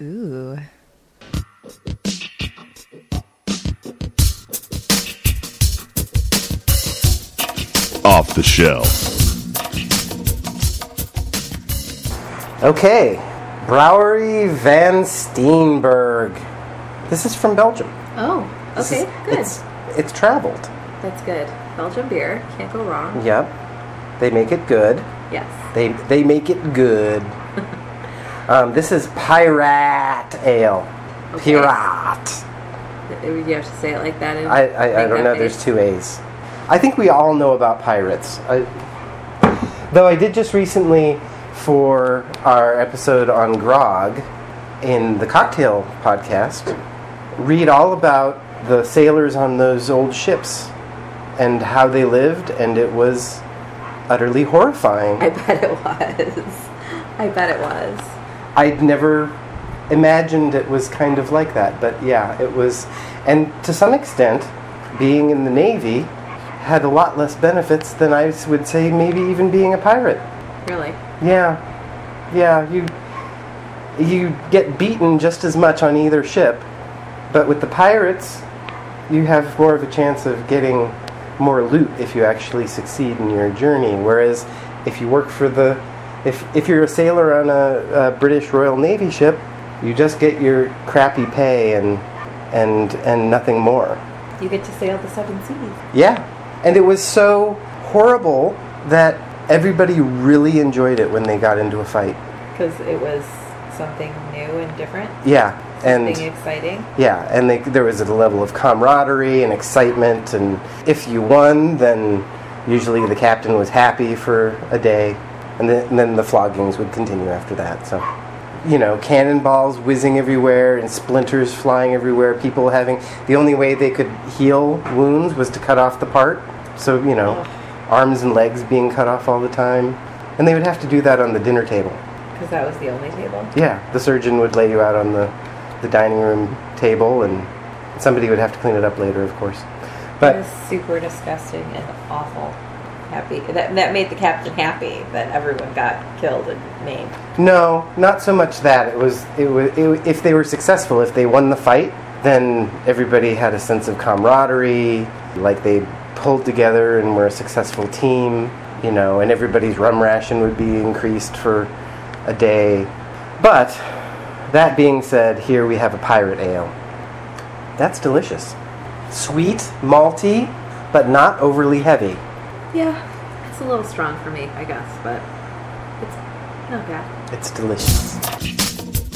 Ooh. Off the shelf. Okay, Brouwerij van Steenberg. This is from Belgium. Oh, This okay, is- good. It's, it's traveled. That's good. Belgian beer, can't go wrong. Yep. They make it good. Yes. They they make it good. Um, this is Piraat Ale. Okay. Pirate. You have to say it like that. I, I, I don't know. There's two A's. I think we all know about pirates. I, though I did just recently, for our episode on grog, in the cocktail podcast, read all about the sailors on those old ships and how they lived, and it was utterly horrifying. I bet it was. I bet it was. I'd never imagined it was kind of like that, but yeah, it was. And to some extent, being in the Navy had a lot less benefits than I would say maybe even being a pirate. Really. Yeah, yeah, you you get beaten just as much on either ship, but with the pirates, you have more of a chance of getting more loot if you actually succeed in your journey. Whereas if you work for the if if you're a sailor on a, a British Royal Navy ship, you just get your crappy pay and and and nothing more. You get to sail the seven seas. Yeah. And it was so horrible that everybody really enjoyed it when they got into a fight. Because it was something new and different. Yeah. And exciting. yeah, and they, there was a level of camaraderie and excitement and if you won, then usually the captain was happy for a day and then, and then the floggings would continue after that. So you know, cannonballs whizzing everywhere and splinters flying everywhere. People having the only way they could heal wounds was to cut off the part. So you know, arms and legs being cut off all the time, and they would have to do that on the dinner table. Because that was the only table. Yeah, the surgeon would lay you out on the the dining room table, and somebody would have to clean it up later, of course. It But was super disgusting and awful. Happy that that made the captain happy that everyone got killed and maimed. No, not so much that. It was, it was it, if they were successful, if they won the fight, then everybody had a sense of camaraderie, like they pulled together and were a successful team, you know, and everybody's rum ration would be increased for a day. But that being said, here we have a pirate ale. That's delicious. Sweet, malty, but not overly heavy. Yeah, it's a little strong for me, I guess, but it's not bad. It's delicious.